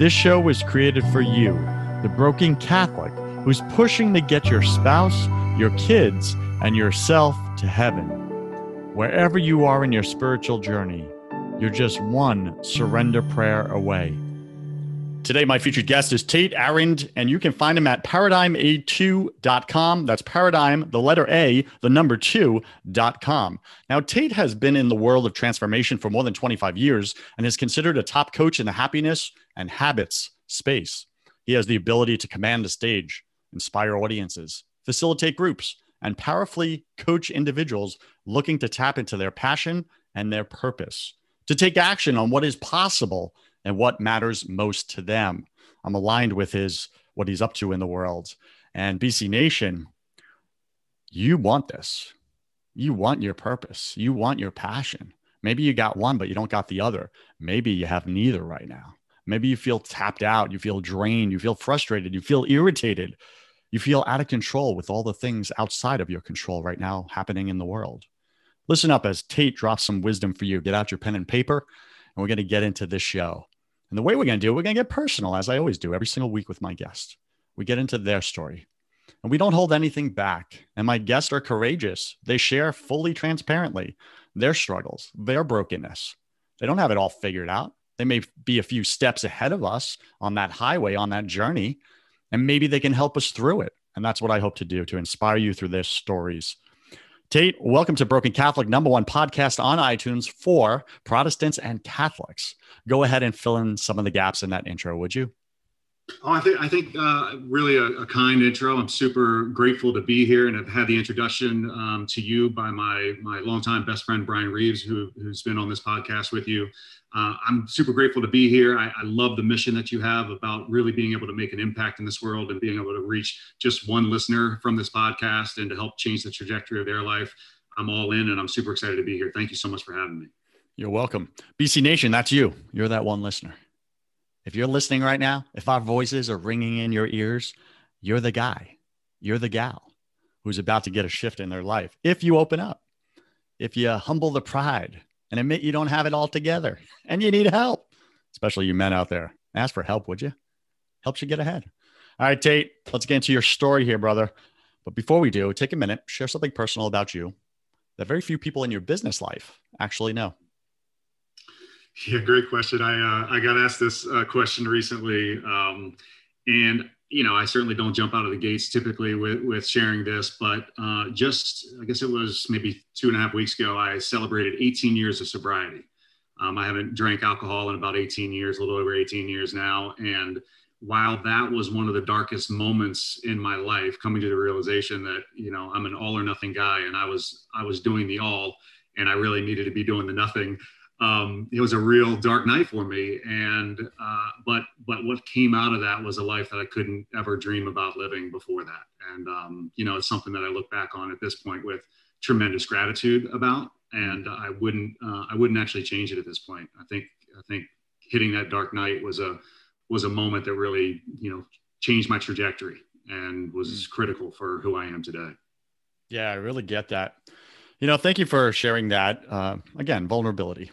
This show was created for you, the broken Catholic who's pushing to get your spouse, your kids, and yourself to heaven. Wherever you are in your spiritual journey, you're just one surrender prayer away. Today, my featured guest is Tait Arend, and you can find him at paradigma2.com. That's paradigm, the letter A, the number 2.com. Now, Tait has been in the world of transformation for more than 25 years and is considered a top coach in the happiness and habits space. He has the ability to command the stage, inspire audiences, facilitate groups, and powerfully coach individuals looking to tap into their passion and their purpose, to take action on what is possible and what matters most to them. I'm aligned with his what he's up to in the world. And BC Nation, you want this. You want your purpose. You want your passion. Maybe you got one, but you don't got the other. Maybe you have neither right now. Maybe you feel tapped out, you feel drained, you feel frustrated, you feel irritated, you feel out of control with all the things outside of your control right now happening in the world. Listen up as Tait drops some wisdom for you. Get out your pen and paper, and we're going to get into this show. And the way we're going to do it, we're going to get personal, as I always do every single week with my guests. We get into their story and we don't hold anything back. And my guests are courageous. They share fully transparently their struggles, their brokenness. They don't have it all figured out. They may be a few steps ahead of us on that highway, on that journey, and maybe they can help us through it. And that's what I hope to do to inspire you through their stories. Tait, welcome to Broken Catholic, number one podcast on iTunes for Protestants and Catholics. Go ahead and fill in some of the gaps in that intro, would you? Oh, I think I think uh, really a, a, kind intro. I'm super grateful to be here, and I've had the introduction um, to you by my my longtime best friend Bryan Reeves, who who's been on this podcast with you. Uh, I'm super grateful to be here. I, I, love the mission that you have about really being able to make an impact in this world and being able to reach just one listener from this podcast and to help change the trajectory of their life. I'm all in, and I'm super excited to be here. Thank you so much for having me. You're welcome, BC Nation. That's you. You're that one listener. If you're listening right now, if our voices are ringing in your ears, you're the guy, you're the gal who's about to get a shift in their life. If you open up, if you humble the pride and admit you don't have it all together and you need help, especially you men out there, ask for help, would you? Helps you get ahead. All right, Tait, let's get into your story here, brother. But before we do, take a minute, share something personal about you that very few people in your business life actually know. Yeah, great question. I uh, I got asked this uh, question recently, um, and you know I certainly don't jump out of the gates typically with with sharing this, but uh, just I guess it was maybe two and a half weeks ago I celebrated 18 years of sobriety. Um, I haven't drank alcohol in about 18 years, a little over 18 years now, and while that was one of the darkest moments in my life, coming to the realization that you know I'm an all or nothing guy, and I was I was doing the all, and I really needed to be doing the nothing um, it was a real dark night for me. And uh, but but what came out of that was a life that I couldn't ever dream about living before that. And um, you know, it's something that I look back on at this point with tremendous gratitude about. And I wouldn't uh, I wouldn't actually change it at this point. I think I think hitting that dark night was a was a moment that really you know changed my trajectory and was mm. critical for who I am today. Yeah, I really get that. You know, thank you for sharing that. Uh, again, vulnerability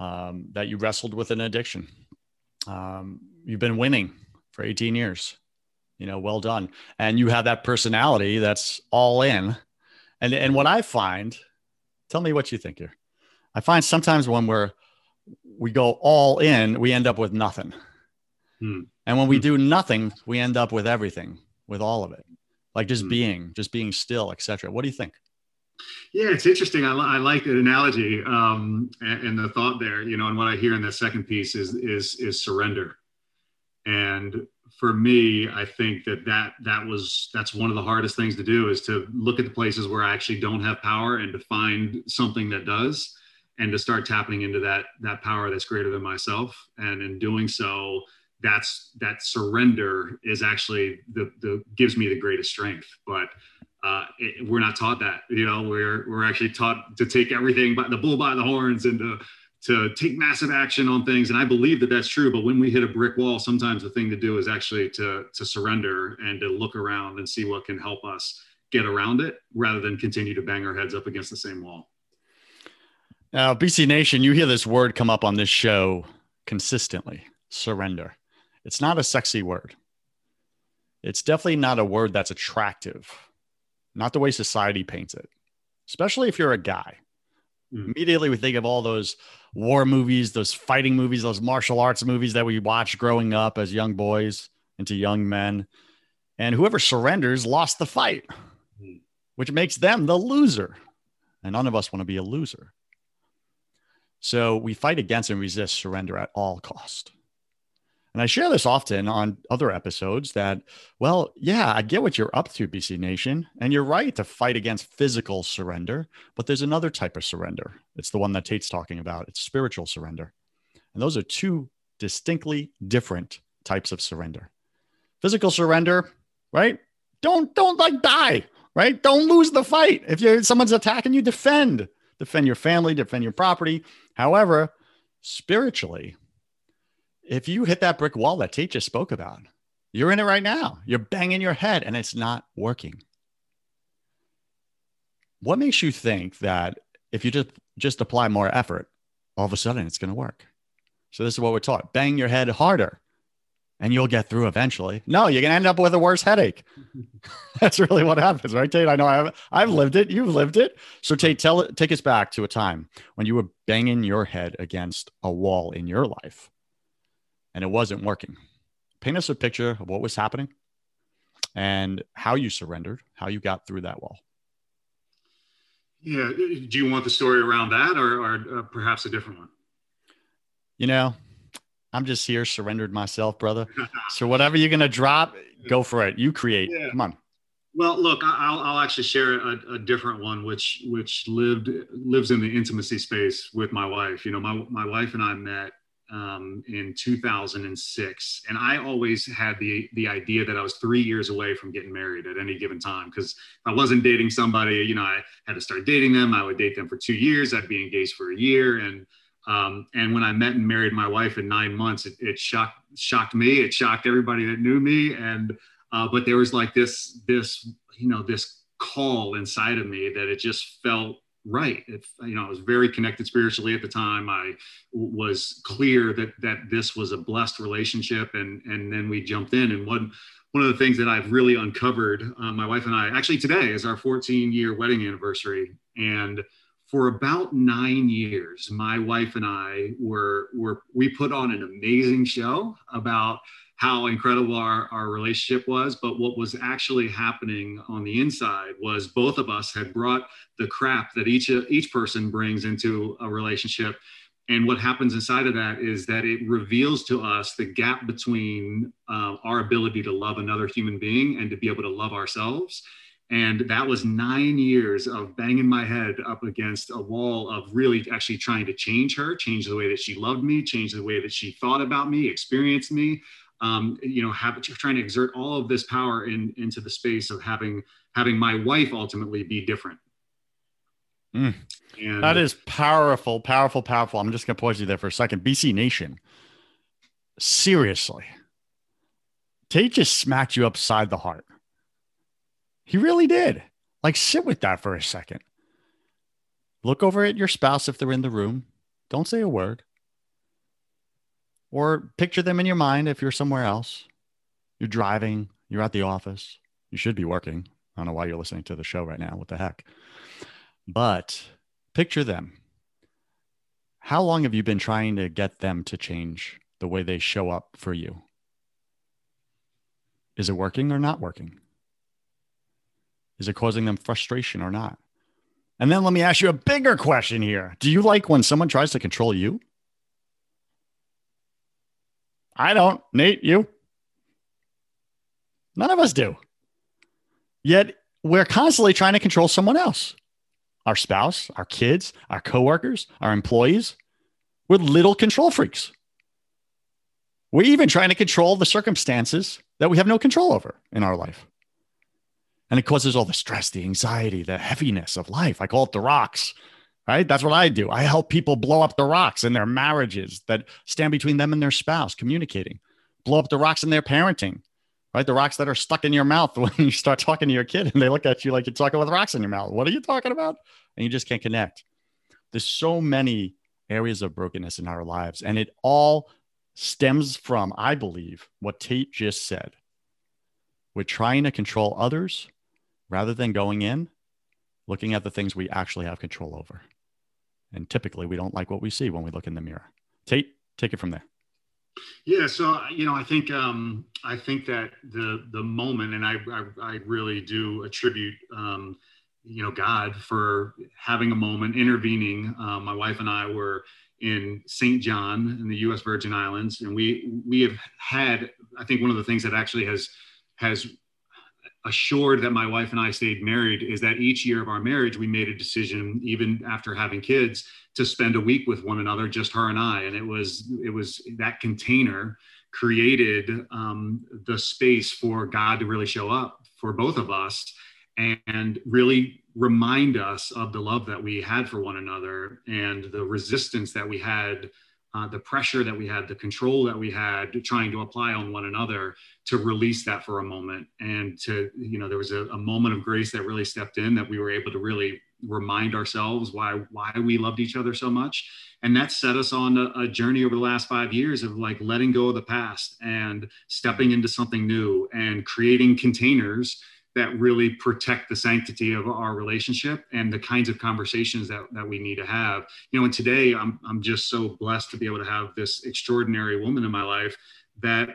um, that you wrestled with an addiction. Um, you've been winning for 18 years. You know, well done. And you have that personality that's all in. And and what I find, tell me what you think here. I find sometimes when we're we go all in, we end up with nothing. Hmm. And when we hmm. do nothing, we end up with everything, with all of it, like just hmm. being, just being still, etc. What do you think? Yeah, it's interesting. I, I like that analogy um, and, and, the thought there. You know, and what I hear in that second piece is is is surrender. And for me, I think that that that was that's one of the hardest things to do is to look at the places where I actually don't have power and to find something that does, and to start tapping into that that power that's greater than myself. And in doing so, that's that surrender is actually the the gives me the greatest strength. But uh, it, we're not taught that. You know, we're we're actually taught to take everything by the bull by the horns and to to take massive action on things. And I believe that that's true. But when we hit a brick wall, sometimes the thing to do is actually to to surrender and to look around and see what can help us get around it, rather than continue to bang our heads up against the same wall. Now, BC Nation, you hear this word come up on this show consistently surrender. It's not a sexy word. It's definitely not a word that's attractive not the way society paints it, especially if you're a guy. Mm. Immediately, we think of all those war movies, those fighting movies, those martial arts movies that we watched growing up as young boys into young men. And whoever surrenders lost the fight, mm. which makes them the loser. And none of us want to be a loser. So we fight against and resist surrender at all cost. And I share this often on other episodes that, well, yeah, I get what you're up to, BC Nation. And you're right to fight against physical surrender, but there's another type of surrender. It's the one that Tait's talking about. It's spiritual surrender. And those are two distinctly different types of surrender. Physical surrender, right? Don't don't like die, right? Don't lose the fight. If you someone's attacking you, defend. Defend your family, defend your property. However, spiritually, if you hit that brick wall that Tait just spoke about, you're in it right now. You're banging your head and it's not working. What makes you think that if you just just apply more effort, all of a sudden it's going to work? So this is what we're taught: bang your head harder, and you'll get through eventually. No, you're going to end up with a worse headache. That's really what happens, right, Tait? I know I've I've lived it. You've lived it. So Tait, tell it. Take us back to a time when you were banging your head against a wall in your life and it wasn't working. Paint us a picture of what was happening and how you surrendered, how you got through that wall. Yeah. Do you want the story around that or, or uh, perhaps a different one? You know, I'm just here, surrendered myself, brother. so whatever you're going to drop, go for it. You create. Yeah. Come on. Well, look, I'll, I'll actually share a, a, different one, which which lived lives in the intimacy space with my wife. You know, my my wife and I met um, in 2006, and I always had the the idea that I was three years away from getting married at any given time. Because if I wasn't dating somebody, you know, I had to start dating them. I would date them for two years. I'd be engaged for a year, and um, and when I met and married my wife in nine months, it, it shocked shocked me. It shocked everybody that knew me, and uh, but there was like this this you know this call inside of me that it just felt right. If you know, I was very connected spiritually at the time. I was clear that that this was a blessed relationship, and and then we jumped in. And one one of the things that I've really uncovered, uh, my wife and I, actually today is our 14 year wedding anniversary, and for about nine years, my wife and I were were we put on an amazing show about how incredible our, our relationship was. But what was actually happening on the inside was both of us had brought the crap that each each person brings into a relationship. And what happens inside of that is that it reveals to us the gap between uh, our ability to love another human being and to be able to love ourselves. And that was nine years of banging my head up against a wall of really actually trying to change her, change the way that she loved me, change the way that she thought about me, experienced me, um, you know, have, trying to exert all of this power in, into the space of having having my wife ultimately be different. Mm. And that is powerful, powerful, powerful. I'm just going to pause you there for a second. BC Nation, seriously, Tait just smacked you upside the heart. He really did. Like, sit with that for a second. Look over at your spouse if they're in the room. Don't say a word or picture them in your mind if you're somewhere else. You're driving, you're at the office, you should be working. I don't know why you're listening to the show right now. What the heck? But picture them. How long have you been trying to get them to change the way they show up for you? Is it working or not working? Is it causing them frustration or not? And then let me ask you a bigger question here. Do you like when someone tries to control you? I don't. Nate, you? None of us do. Yet we're constantly trying to control someone else our spouse, our kids, our coworkers, our employees. We're little control freaks. We're even trying to control the circumstances that we have no control over in our life. And it causes all the stress, the anxiety, the heaviness of life. I call it the rocks, right? That's what I do. I help people blow up the rocks in their marriages that stand between them and their spouse, communicating, blow up the rocks in their parenting, right? The rocks that are stuck in your mouth when you start talking to your kid and they look at you like you're talking with rocks in your mouth. What are you talking about? And you just can't connect. There's so many areas of brokenness in our lives, and it all stems from, I believe, what Tait just said. We're trying to control others rather than going in, looking at the things we actually have control over. And typically, we don't like what we see when we look in the mirror. Tait, take it from there. Yeah, so you know, I think um, I think that the the moment, and I I, I really do attribute um, you know God for having a moment, intervening. Um, my wife and I were in St. John in the U.S. Virgin Islands, and we we have had. I think one of the things that actually has has assured that my wife and I stayed married is that each year of our marriage, we made a decision, even after having kids, to spend a week with one another, just her and I. And it was it was that container created um, the space for God to really show up for both of us and really remind us of the love that we had for one another and the resistance that we had uh, the pressure that we had, the control that we had trying to apply on one another to release that for a moment. And to, you know, there was a, a, moment of grace that really stepped in that we were able to really remind ourselves why, why we loved each other so much. And that set us on a, a journey over the last five years of like letting go of the past and stepping into something new and creating containers that really protect the sanctity of our relationship and the kinds of conversations that, that we need to have. You know, and today I'm, I'm just so blessed to be able to have this extraordinary woman in my life that,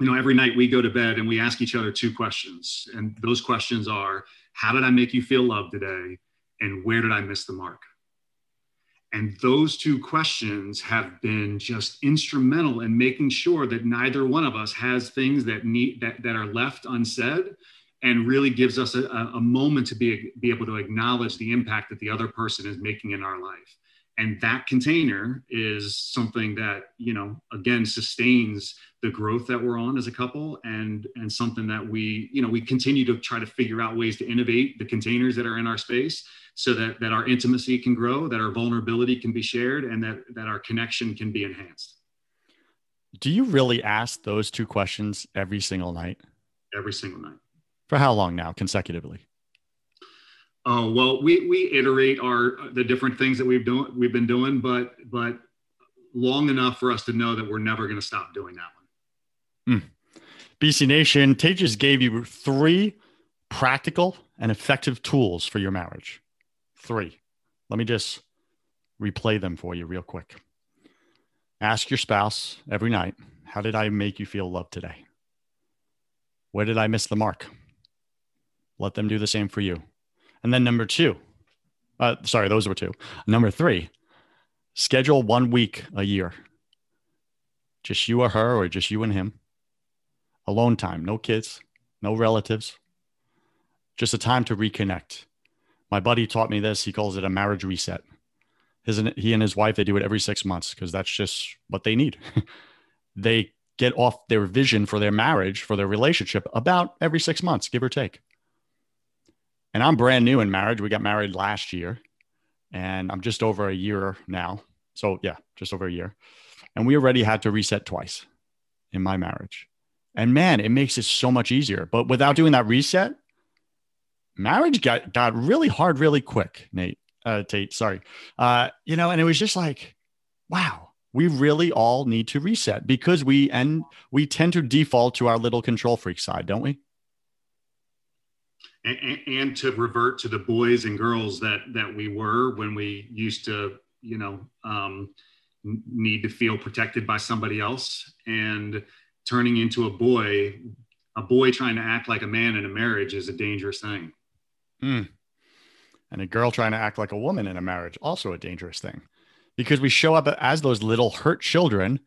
you know, every night we go to bed and we ask each other two questions. And those questions are, how did I make you feel loved today? And where did I miss the mark? And those two questions have been just instrumental in making sure that neither one of us has things that need that, that are left unsaid and really gives us a, a moment to be, be able to acknowledge the impact that the other person is making in our life and that container is something that you know again sustains the growth that we're on as a couple and and something that we you know we continue to try to figure out ways to innovate the containers that are in our space so that that our intimacy can grow that our vulnerability can be shared and that that our connection can be enhanced do you really ask those two questions every single night every single night for how long now consecutively? Oh well, we we iterate our the different things that we've doing we've been doing, but but long enough for us to know that we're never going to stop doing that one. Mm. BC Nation, Tait just gave you three practical and effective tools for your marriage. Three. Let me just replay them for you real quick. Ask your spouse every night, how did I make you feel loved today? Where did I miss the mark? let them do the same for you. And then number two, uh, sorry, those were two. Number three, schedule one week a year. Just you or her, or just you and him. Alone time, no kids, no relatives, just a time to reconnect. My buddy taught me this. He calls it a marriage reset. His, he and his wife, they do it every six months because that's just what they need. they get off their vision for their marriage, for their relationship about every six months, give or take. And I'm brand new in marriage. We got married last year and I'm just over a year now. So, yeah, just over a year. And we already had to reset twice in my marriage. And man, it makes it so much easier. But without doing that reset, marriage got, got really hard really quick, Nate, uh, Tait, sorry. Uh, you know, and it was just like, wow, we really all need to reset because we, and we tend to default to our little control freak side, don't we? and, and to revert to the boys and girls that that we were when we used to you know um, need to feel protected by somebody else and turning into a boy a boy trying to act like a man in a marriage is a dangerous thing. Mm. And a girl trying to act like a woman in a marriage, also a dangerous thing. Because we show up as those little hurt children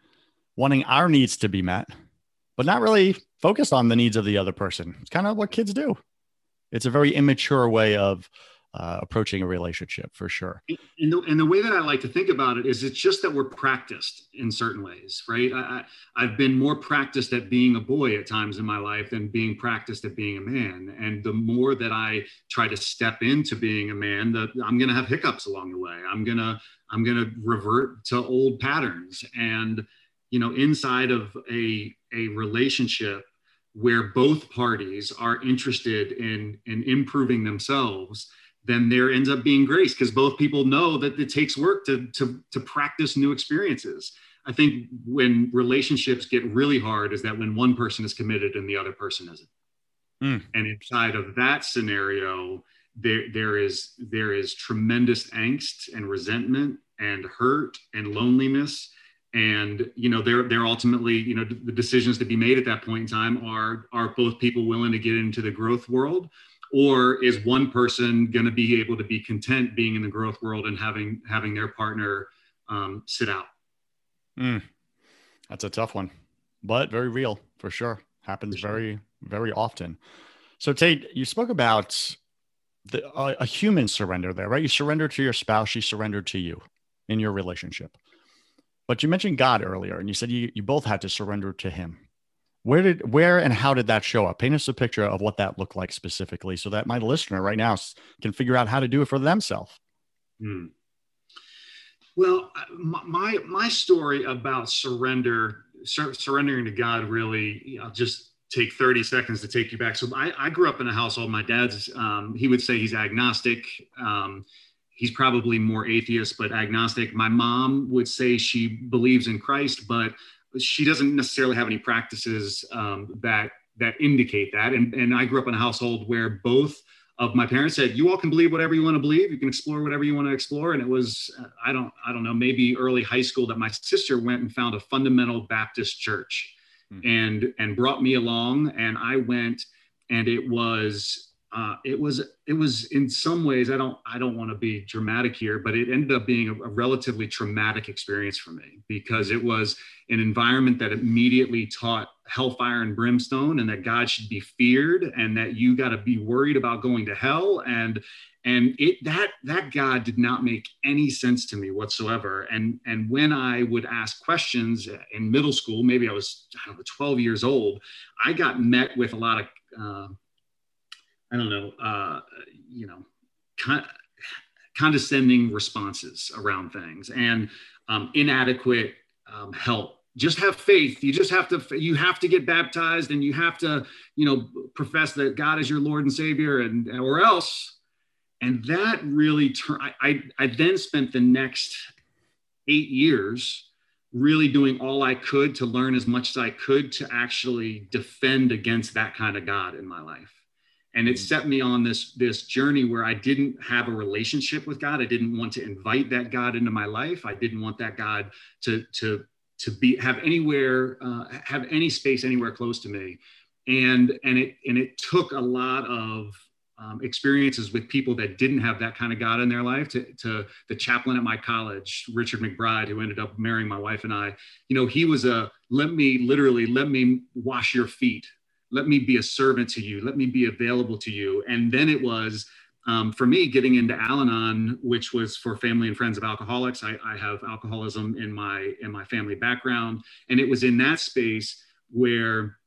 wanting our needs to be met, but not really focused on the needs of the other person. It's kind of what kids do. It's a very immature way of uh, approaching a relationship for sure. And the, and the way that I like to think about it is it's just that we're practiced in certain ways, right? I, I, have been more practiced at being a boy at times in my life than being practiced at being a man. And the more that I try to step into being a man, that I'm going to have hiccups along the way. I'm going to, I'm going to revert to old patterns. And, you know, inside of a, a relationship, where both parties are interested in in improving themselves then there ends up being grace because both people know that it takes work to, to, to practice new experiences. I think when relationships get really hard is that when one person is committed and the other person isn't. Mm. And inside of that scenario, there, there is there is tremendous angst and resentment and hurt and loneliness. And you know, they're they're ultimately, you know, the decisions to be made at that point in time are are both people willing to get into the growth world or is one person going to be able to be content being in the growth world and having having their partner um, sit out? Mm, that's a tough one but very real for sure. Happens for sure. very very often. So tait you spoke about the, uh, a human surrender there right? You surrender to your spouse she surrendered to you in your relationship. But you mentioned god earlier and you said you, you both had to surrender to him where did where and how did that show up? Paint us a picture of what that looked like specifically so that my listener right now can figure out how to do it for themselves. Hmm. well my my story about surrender sur- surrendering to god really i'll just take 30 seconds to take you back. So i, I grew up in a household my dad's um, he would say he's agnostic um, he's probably more atheist but agnostic. My mom would say she believes in christ but she doesn't necessarily have any practices um, that that indicate that. And, and I grew up in a household where both of my parents said, "You all can believe whatever you want to believe. You can explore whatever you want to explore." And it was I don't I don't know maybe early high school that my sister went and found a fundamental Baptist church, mm-hmm. and and brought me along, and I went, and it was uh, it was it was in some ways I don't I don't want to be dramatic here, but it ended up being a, a, relatively traumatic experience for me because it was an environment that immediately taught hellfire and brimstone and that God should be feared and that you got to be worried about going to hell. And and it that that God did not make any sense to me whatsoever. And and when I would ask questions in middle school maybe I was I don't know 12 years old I got met with a lot of uh, I don't know, uh, you know, con- condescending responses around things and um, inadequate um, help. Just have faith. You just have to. You have to get baptized, and you have to, you know, profess that God is your Lord and Savior, and or else. And that really turned. I, I then spent the next eight years really doing all I could to learn as much as I could to actually defend against that kind of God in my life and it mm. set me on this this journey where i didn't have a relationship with god i didn't want to invite that god into my life i didn't want that god to to to be have anywhere uh, have any space anywhere close to me and and it and it took a lot of um, experiences with people that didn't have that kind of God in their life. To, to, the chaplain at my college, Richard McBride, who ended up marrying my wife and I, you know, he was a let me literally let me wash your feet let me be a servant to you. Let me be available to you. And then it was um, for me getting into al-anon which was for family and friends of alcoholics. I, I have alcoholism in my in my family background. And it was in that space where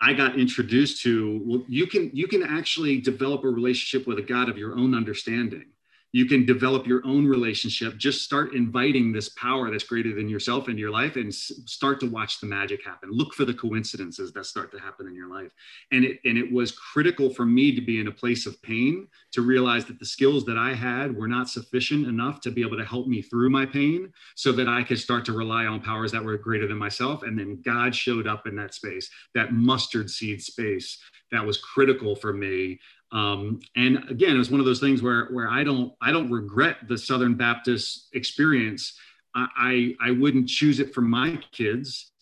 I got introduced to well, you can you can actually develop a relationship with a God of your own understanding you can develop your own relationship. Just start inviting this power that's greater than yourself into your life and start to watch the magic happen. Look for the coincidences that start to happen in your life. And it and it was critical for me to be in a place of pain to realize that the skills that i had were not sufficient enough to be able to help me through my pain so that i could start to rely on powers that were greater than myself. And then god showed up in that space that mustard seed space that was critical for me um, and again, it was one of those things where where I don't I don't regret the Southern Baptist experience. I I, I wouldn't choose it for my kids,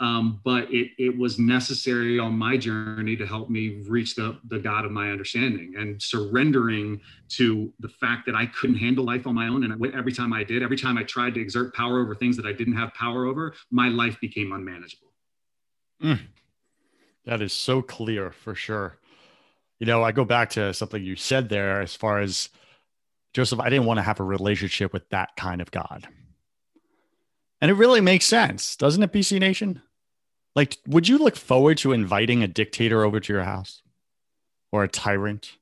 um, but it, it was necessary on my journey to help me reach the, the God of my understanding and surrendering to the fact that I couldn't handle life on my own. And every time I did, every time I tried to exert power over things that I didn't have power over, my life became unmanageable. Mm. That is so clear for sure. You know, I go back to something you said there as far as Joseph, I didn't want to have a relationship with that kind of God. And it really makes sense, doesn't it, BC Nation? Like, would you look forward to inviting a dictator over to your house or a tyrant,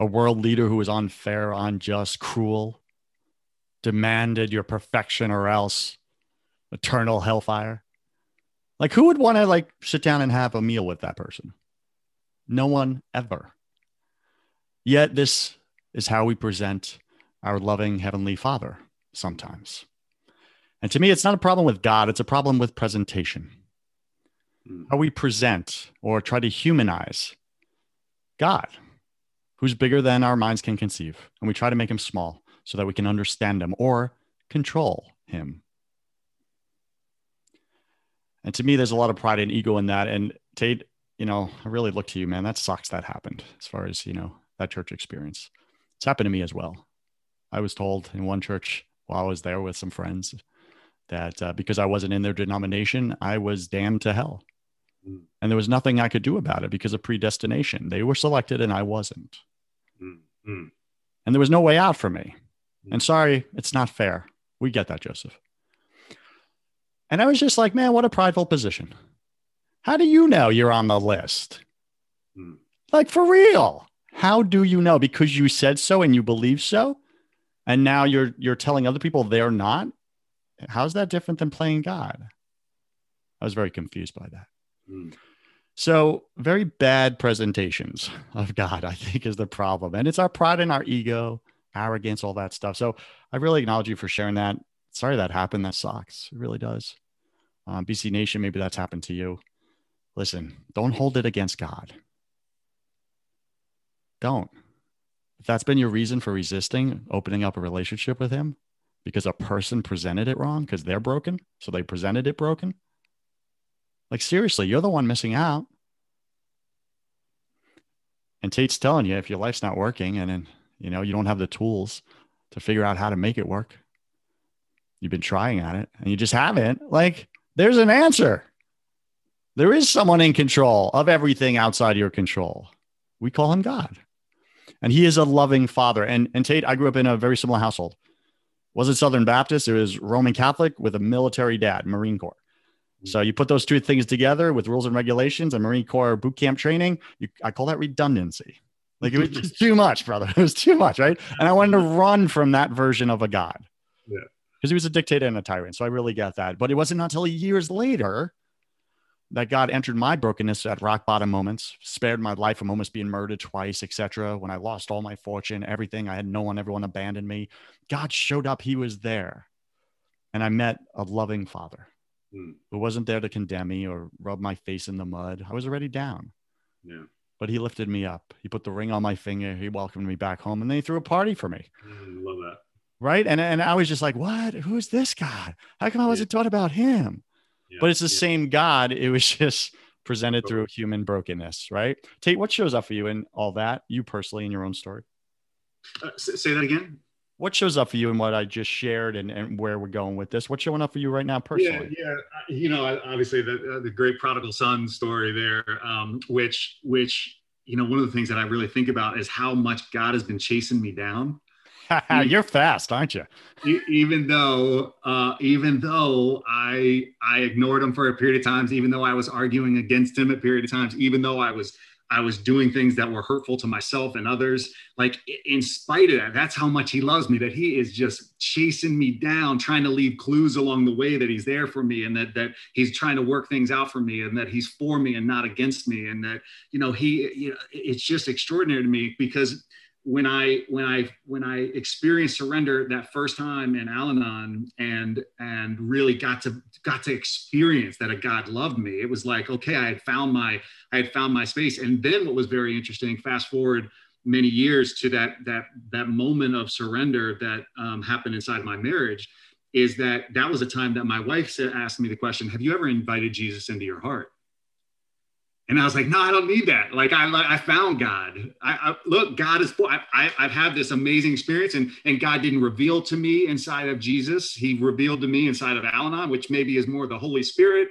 a world leader who is unfair, unjust, cruel, demanded your perfection or else eternal hellfire? Like, who would want to like sit down and have a meal with that person? No one ever. Yet, this is how we present our loving Heavenly Father sometimes. And to me, it's not a problem with God, it's a problem with presentation. Hmm. How we present or try to humanize God, who's bigger than our minds can conceive. And we try to make him small so that we can understand him or control him. And to me, there's a lot of pride and ego in that. And Tait, you know, I really look to you, man. That sucks that happened as far as, you know, that church experience. It's happened to me as well. I was told in one church while I was there with some friends that uh, because I wasn't in their denomination, I was damned to hell. Mm. And there was nothing I could do about it because of predestination. They were selected and I wasn't. Mm. Mm. And there was no way out for me. Mm. And sorry, it's not fair. We get that, Joseph. And I was just like, man, what a prideful position. How do you know you're on the list? Mm. Like for real. How do you know? Because you said so and you believe so? And now you're you're telling other people they're not? How's that different than playing God? I was very confused by that. Mm. So, very bad presentations of God, I think, is the problem. And it's our pride and our ego, arrogance, all that stuff. So, I really acknowledge you for sharing that. Sorry that happened. That sucks. It really does. Um, BC Nation, maybe that's happened to you. Listen, don't hold it against God. Don't. If that's been your reason for resisting opening up a relationship with Him, because a person presented it wrong because they're broken. So they presented it broken. Like, seriously, you're the one missing out. And Tait's telling you if your life's not working and then, you know, you don't have the tools to figure out how to make it work, you've been trying at it and you just haven't, like, there's an answer. There is someone in control of everything outside your control. We call him God. And he is a loving father. And, and Tait, I grew up in a very similar household wasn't Southern Baptist. It was Roman Catholic with a military dad, Marine Corps. Mm-hmm. So you put those two things together with rules and regulations and Marine Corps boot camp training. You, I call that redundancy. Like it was just too much, brother. It was too much, right? And I wanted to run from that version of a god. Yeah. Because he was a dictator and a tyrant. So I really got that. But it wasn't until years later that God entered my brokenness at rock bottom moments, spared my life from almost being murdered twice, etc. When I lost all my fortune, everything, I had no one, everyone abandoned me. God showed up, He was there. And I met a loving father hmm. who wasn't there to condemn me or rub my face in the mud. I was already down. Yeah. But he lifted me up. He put the ring on my finger. He welcomed me back home and then he threw a party for me. Mm, love that. Right. And, and I was just like, what? Who's this God? How come I wasn't yeah. taught about him? But it's the yeah. same God. It was just presented through human brokenness, right? Tait, what shows up for you in all that, you personally in your own story? Uh, say that again. What shows up for you in what I just shared and, and where we're going with this? What's showing up for you right now personally? Yeah, yeah. You know, obviously the, uh, the great prodigal son story there, um, which, which, you know, one of the things that I really think about is how much God has been chasing me down You're fast, aren't you? even though, uh, even though I I ignored him for a period of times, even though I was arguing against him a period of times, even though I was I was doing things that were hurtful to myself and others. Like in spite of that, that's how much he loves me. That he is just chasing me down, trying to leave clues along the way that he's there for me, and that that he's trying to work things out for me, and that he's for me and not against me, and that you know he, you know, it's just extraordinary to me because when I when I when I experienced surrender that first time in Al-Anon and and really got to got to experience that a God loved me, it was like okay, I had found my I had found my space. And then what was very interesting, fast forward many years to that that that moment of surrender that um, happened inside my marriage, is that that was a time that my wife said, asked me the question, "Have you ever invited Jesus into your heart?" And I was like, no, I don't need that. Like I, I found God. I, I look, God is. I, I, I've had this amazing experience, and and God didn't reveal to me inside of Jesus. He revealed to me inside of Al-Anon, which maybe is more the Holy Spirit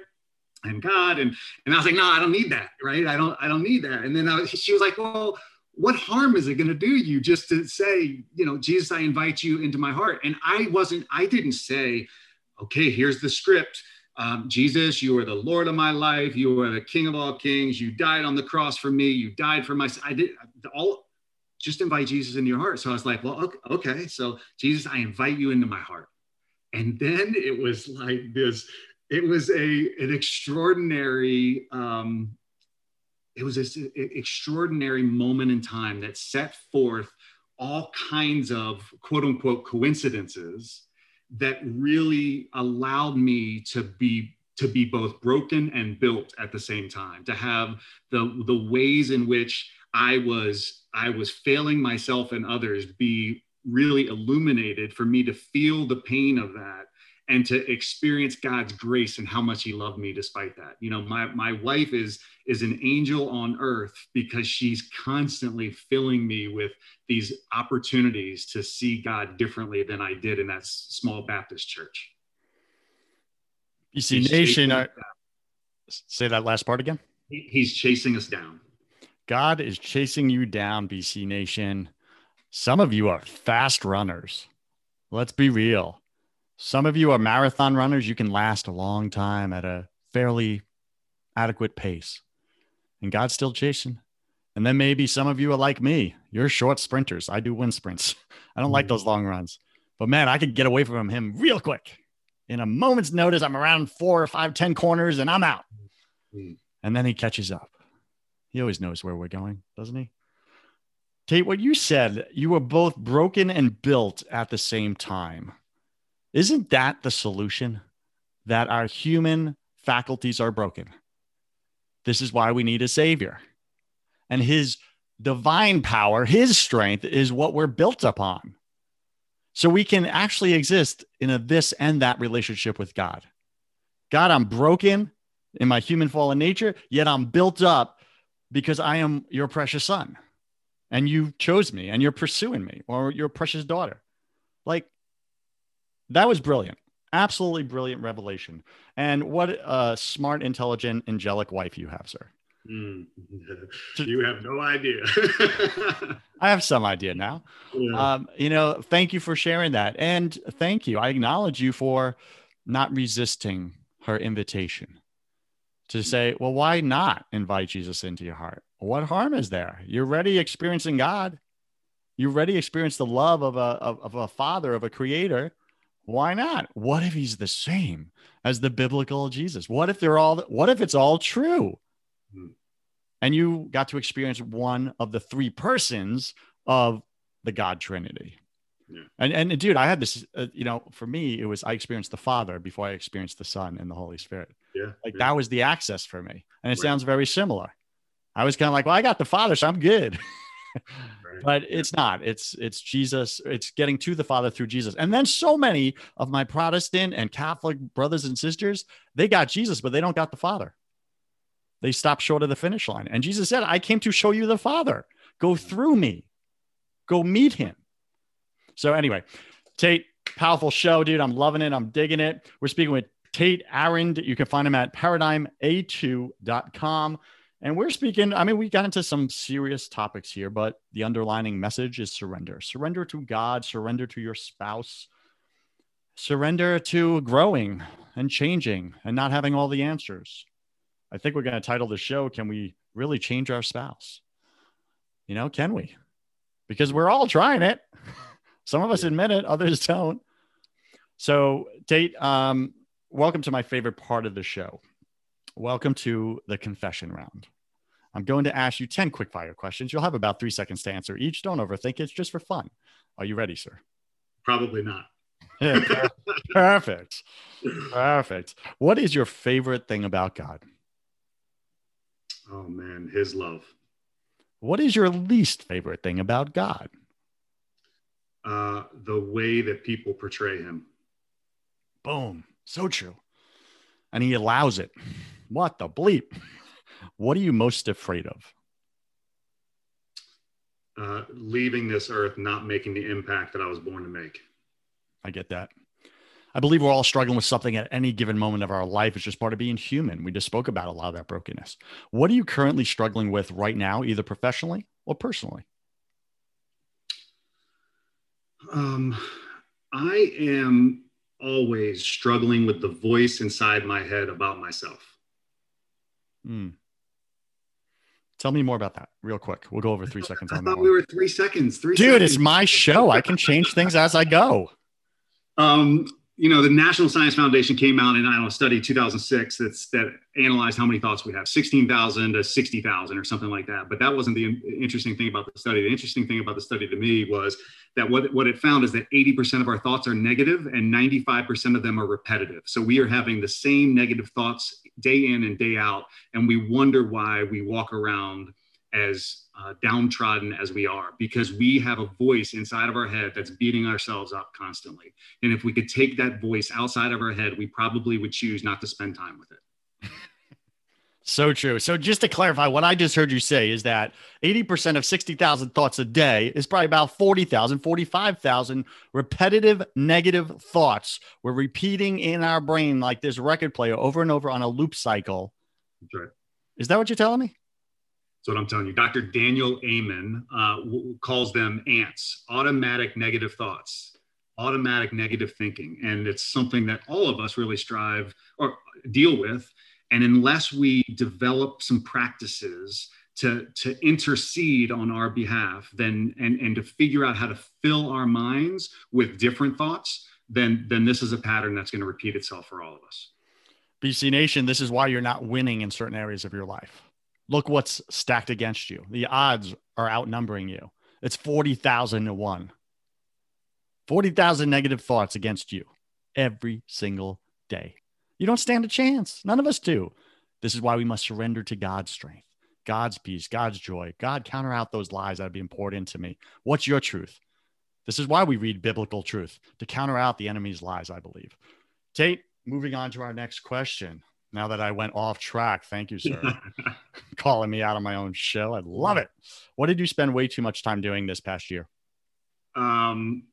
and God. And and I was like, no, I don't need that. Right? I don't. I don't need that. And then I, she was like, well, what harm is it going to do you just to say, you know, Jesus, I invite you into my heart? And I wasn't. I didn't say, okay, here's the script um, Jesus, you are the Lord of my life. You are the King of all kings. You died on the cross for me. You died for my. I did all. Just invite Jesus into your heart. So I was like, well, okay, okay. So Jesus, I invite you into my heart. And then it was like this. It was a an extraordinary. Um, it was this extraordinary moment in time that set forth all kinds of quote unquote coincidences that really allowed me to be to be both broken and built at the same time to have the the ways in which i was i was failing myself and others be really illuminated for me to feel the pain of that and to experience God's grace and how much he loved me despite that. You know, my my wife is is an angel on earth because she's constantly filling me with these opportunities to see God differently than I did in that small Baptist church. BC Nation, I, say that last part again. He's chasing us down. God is chasing you down, BC Nation. Some of you are fast runners. Let's be real. Some of you are marathon runners. You can last a long time at a fairly adequate pace. And God's still chasing. And then maybe some of you are like me. You're short sprinters. I do wind sprints. I don't like mm-hmm. those long runs. But man, I could get away from him real quick. In a moment's notice, I'm around four or five, ten corners and I'm out. Mm-hmm. And then he catches up. He always knows where we're going, doesn't he? Tait, what you said, you were both broken and built at the same time. Isn't that the solution? That our human faculties are broken. This is why we need a savior. And his divine power, his strength is what we're built upon. So we can actually exist in a this and that relationship with God. God, I'm broken in my human fallen nature, yet I'm built up because I am your precious son. And you chose me and you're pursuing me or your precious daughter. Like that was brilliant. Absolutely brilliant revelation. And what a smart, intelligent, angelic wife you have, sir. Mm. You have no idea. I have some idea now. Yeah. Um, you know, thank you for sharing that. And thank you. I acknowledge you for not resisting her invitation to say, well, why not invite Jesus into your heart? What harm is there? You're already experiencing God. You already experienced the love of a, of, of a father, of a creator why not? What if he's the same as the biblical Jesus? What if they're all what if it's all true? Hmm. And you got to experience one of the three persons of the God Trinity. Yeah. And and dude, I had this. Uh, you know, for me, it was I experienced the Father before I experienced the Son and the Holy Spirit. Yeah, like yeah. that was the access for me, and it right. sounds very similar. I was kind of like, well, I got the Father, so I'm good. but it's not. It's it's jesus it's getting to the father through jesus. And then so many of my protestant and catholic brothers and sisters they got jesus but they don't got the father. They stopped short of the finish line. And jesus said i came to show you the father. Go through me. Go meet him. So anyway tait powerful show dude. I'm loving it. I'm digging it. We're speaking with tait arend. You can find him at paradigma2.com and we're speaking, I mean, we got into some serious topics here, but the underlining message is surrender. Surrender to God, surrender to your spouse, surrender to growing and changing and not having all the answers. I think we're going to title the show, Can We Really Change Our Spouse? You know, can we? Because we're all trying it. Some of us admit it, others don't. So, Tait, um, welcome to my favorite part of the show. Welcome to the confession round. I'm going to ask you 10 quick fire questions. You'll have about three seconds to answer each. Don't overthink it. It's just for fun. Are you ready, sir? Probably not. Perfect. Perfect. What is your favorite thing about God? Oh, man, his love. What is your least favorite thing about God? Uh, the way that people portray him. Boom. So true. And he allows it. What the bleep? What are you most afraid of? Uh, leaving this earth, not making the impact that I was born to make. I get that. I believe we're all struggling with something at any given moment of our life. It's just part of being human. We just spoke about a lot of that brokenness. What are you currently struggling with right now, either professionally or personally? Um, I am always struggling with the voice inside my head about myself. Hmm. Tell me more about that real quick. We'll go over three seconds I thought that. we one. were three seconds. Three Dude, seconds. it's my show. I can change things as I go. Um, you know, the National Science Foundation came out in I don't know, a study 2006 that's that analyzed how many thoughts we have, 16,000 to 60,000 or something like that. But that wasn't the interesting thing about the study. The interesting thing about the study to me was that what, what it found is that 80% of our thoughts are negative and 95% of them are repetitive. So we are having the same negative thoughts day in and day out, and we wonder why we walk around as uh, downtrodden as we are because we have a voice inside of our head that's beating ourselves up constantly. And if we could take that voice outside of our head, we probably would choose not to spend time with it. So true. So just to clarify, what I just heard you say is that 80% of 60,000 thoughts a day is probably about 40,000, 45,000 repetitive negative thoughts we're repeating in our brain like this record player over and over on a loop cycle. That's right. Is that what you're telling me? That's what I'm telling you. Dr. Daniel Amen uh, w- calls them ants, automatic negative thoughts, automatic negative thinking. And it's something that all of us really strive or deal with. And unless we develop some practices to, to intercede on our behalf, then and, and to figure out how to fill our minds with different thoughts, then, then this is a pattern that's going to repeat itself for all of us. BC Nation, this is why you're not winning in certain areas of your life. Look what's stacked against you. The odds are outnumbering you. It's 40,000 to 1. 40,000 negative thoughts against you every single day. You don't stand a chance. None of us do. This is why we must surrender to God's strength, God's peace, God's joy. God, counter out those lies that are being poured into me. What's your truth? This is why we read biblical truth to counter out the enemy's lies, I believe. Tait, moving on to our next question. Now that I went off track, thank you, sir. Calling me out on my own show. I love it. What did you spend way too much time doing this past year? um,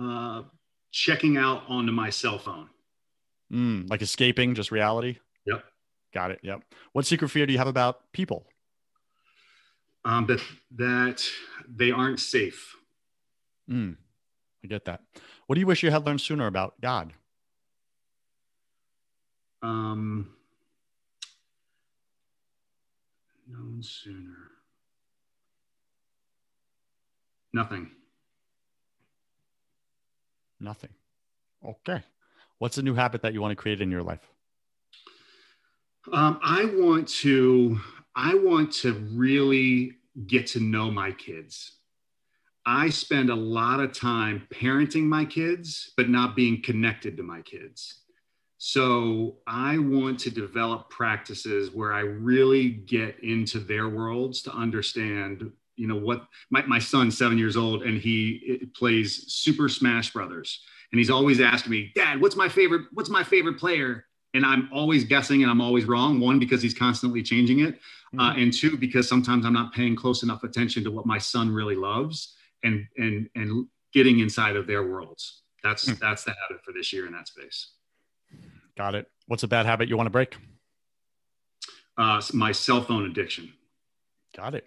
uh, checking out onto my cell phone. Mm, like escaping just reality? Yep. Got it. Yep. What secret fear do you have about people? Um, that that they aren't safe. Mm, I get that. What do you wish you had learned sooner about God? Um, known sooner. Nothing. Nothing. Okay. What's a new habit that you want to create in your life? Um, I want to. I want to really get to know my kids. I spend a lot of time parenting my kids, but not being connected to my kids. So I want to develop practices where I really get into their worlds to understand, you know, what my, my son's seven years old and he plays Super Smash Brothers. And he's always asking me, Dad, what's my favorite, what's my favorite player? And I'm always guessing and I'm always wrong. One, because he's constantly changing it. Uh, and two, because sometimes I'm not paying close enough attention to what my son really loves and and and getting inside of their worlds. That's Hmm. that's the habit for this year in that space. Got it. What's a bad habit you want to break? Uh, my cell phone addiction. Got it.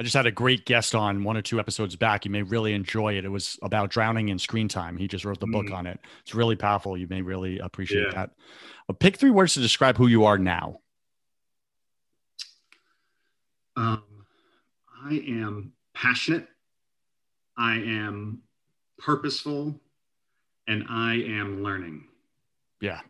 I just had a great guest on one or two episodes back. You may really enjoy it. It was about drowning in screen time. He just wrote the book Mm. on it. It's really powerful. You may really appreciate Yeah. that. Uh, pick three words to describe who you are now. Um, I am passionate. I am purposeful, and I am learning. Yeah,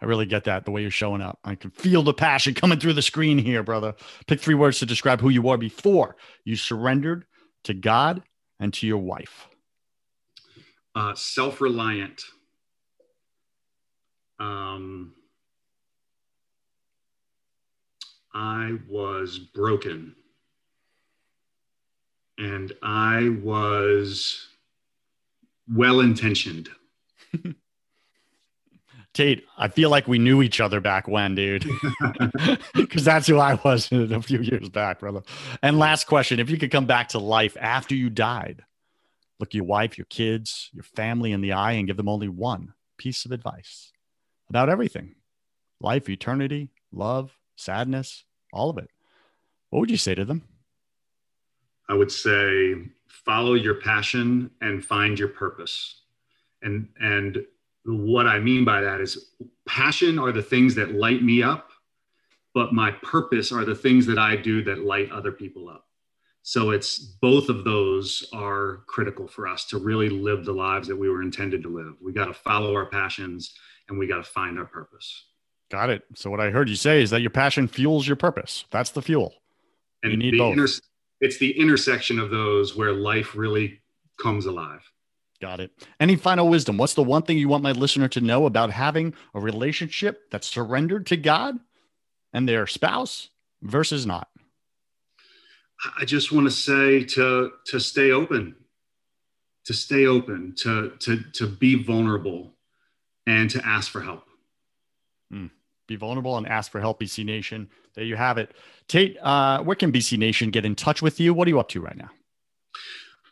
I really get that. The way you're showing up, I can feel the passion coming through the screen here, brother. Pick three words to describe who you were before you surrendered to God and to your wife. Uh, self-reliant. Um, I was broken. And I was well intentioned. Tait, I feel like we knew each other back when, dude. Because that's who I was a few years back, brother. And last question if you could come back to life after you died, look your wife, your kids, your family in the eye and give them only one piece of advice about everything life, eternity, love, sadness, all of it. What would you say to them? I would say follow your passion and find your purpose. And and what I mean by that is passion are the things that light me up, but my purpose are the things that I do that light other people up. So it's both of those are critical for us to really live the lives that we were intended to live. We got to follow our passions and we got to find our purpose. Got it. So what I heard you say is that your passion fuels your purpose. That's the fuel. And you need both. Inter- it's the intersection of those where life really comes alive. Got it. Any final wisdom? What's the one thing you want my listener to know about having a relationship that's surrendered to God and their spouse versus not? I just want to say to to stay open, to stay open, to to to be vulnerable, and to ask for help. Mm. Be vulnerable and ask for help, BC Nation. There you have it. Tait, uh, where can BC Nation get in touch with you? What are you up to right now?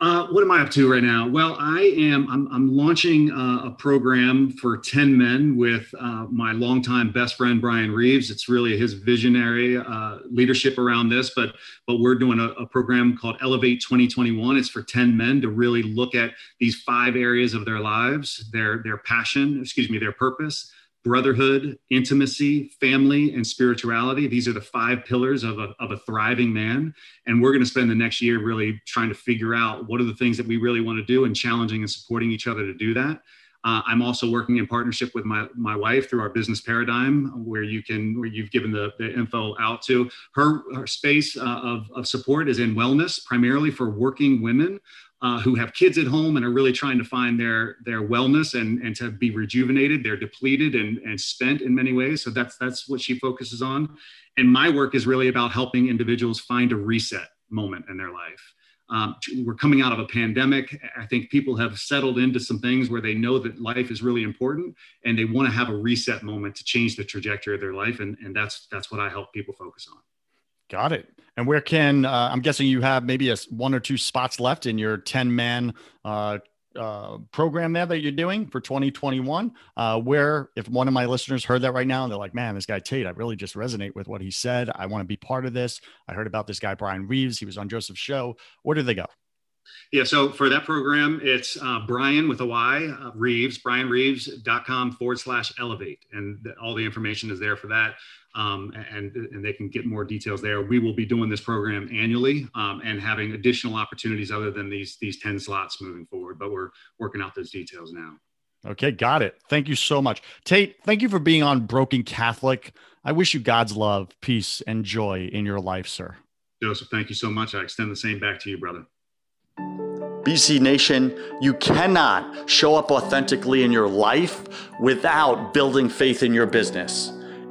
Uh, what am I up to right now? Well, I am. I'm, I'm launching uh, a program for 10 men with uh, my longtime best friend Bryan Reeves. It's really his visionary uh, leadership around this, but but we're doing a, a, program called Elevate 2021. It's for 10 men to really look at these five areas of their lives: their their passion, excuse me, their purpose, brotherhood, intimacy, family, and spirituality. These are the five pillars of a, of a thriving man. And we're going to spend the next year really trying to figure out what are the things that we really want to do and challenging and supporting each other to do that. Uh, I'm also working in partnership with my, my wife through our business paradigm, where you can where you've given the, the info out to her. Her space uh, of, of support is in wellness, primarily for working women uh, who have kids at home and are really trying to find their their wellness and and to be rejuvenated. They're depleted and and spent in many ways. So that's that's what she focuses on. And my work is really about helping individuals find a reset moment in their life. Um, we're coming out of a pandemic. I think people have settled into some things where they know that life is really important and they want to have a reset moment to change the trajectory of their life. And, and that's that's what I help people focus on. Got it. And where can uh, I'm guessing you have maybe a one or two spots left in your 10 man uh, uh, program there that you're doing for 2021. Uh, where if one of my listeners heard that right now, and they're like, "Man, this guy Tait, I really just resonate with what he said. I want to be part of this. I heard about this guy Bryan Reeves. He was on Joseph's show. Where did they go?" Yeah, so for that program, it's uh, Bryan with a Y, uh, Reeves, bryanreeves.com forward slash elevate. And the, all the information is there for that um, and, and they can get more details there. We will be doing this program annually um, and having additional opportunities other than these, these 10 slots moving forward, but we're working out those details now. Okay, got it. Thank you so much. Tait, thank you for being on Broken Catholic. I wish you God's love, peace, and joy in your life, sir. Joseph, thank you so much. I extend the same back to you, brother. BC Nation, you cannot show up authentically in your life without building faith in your business.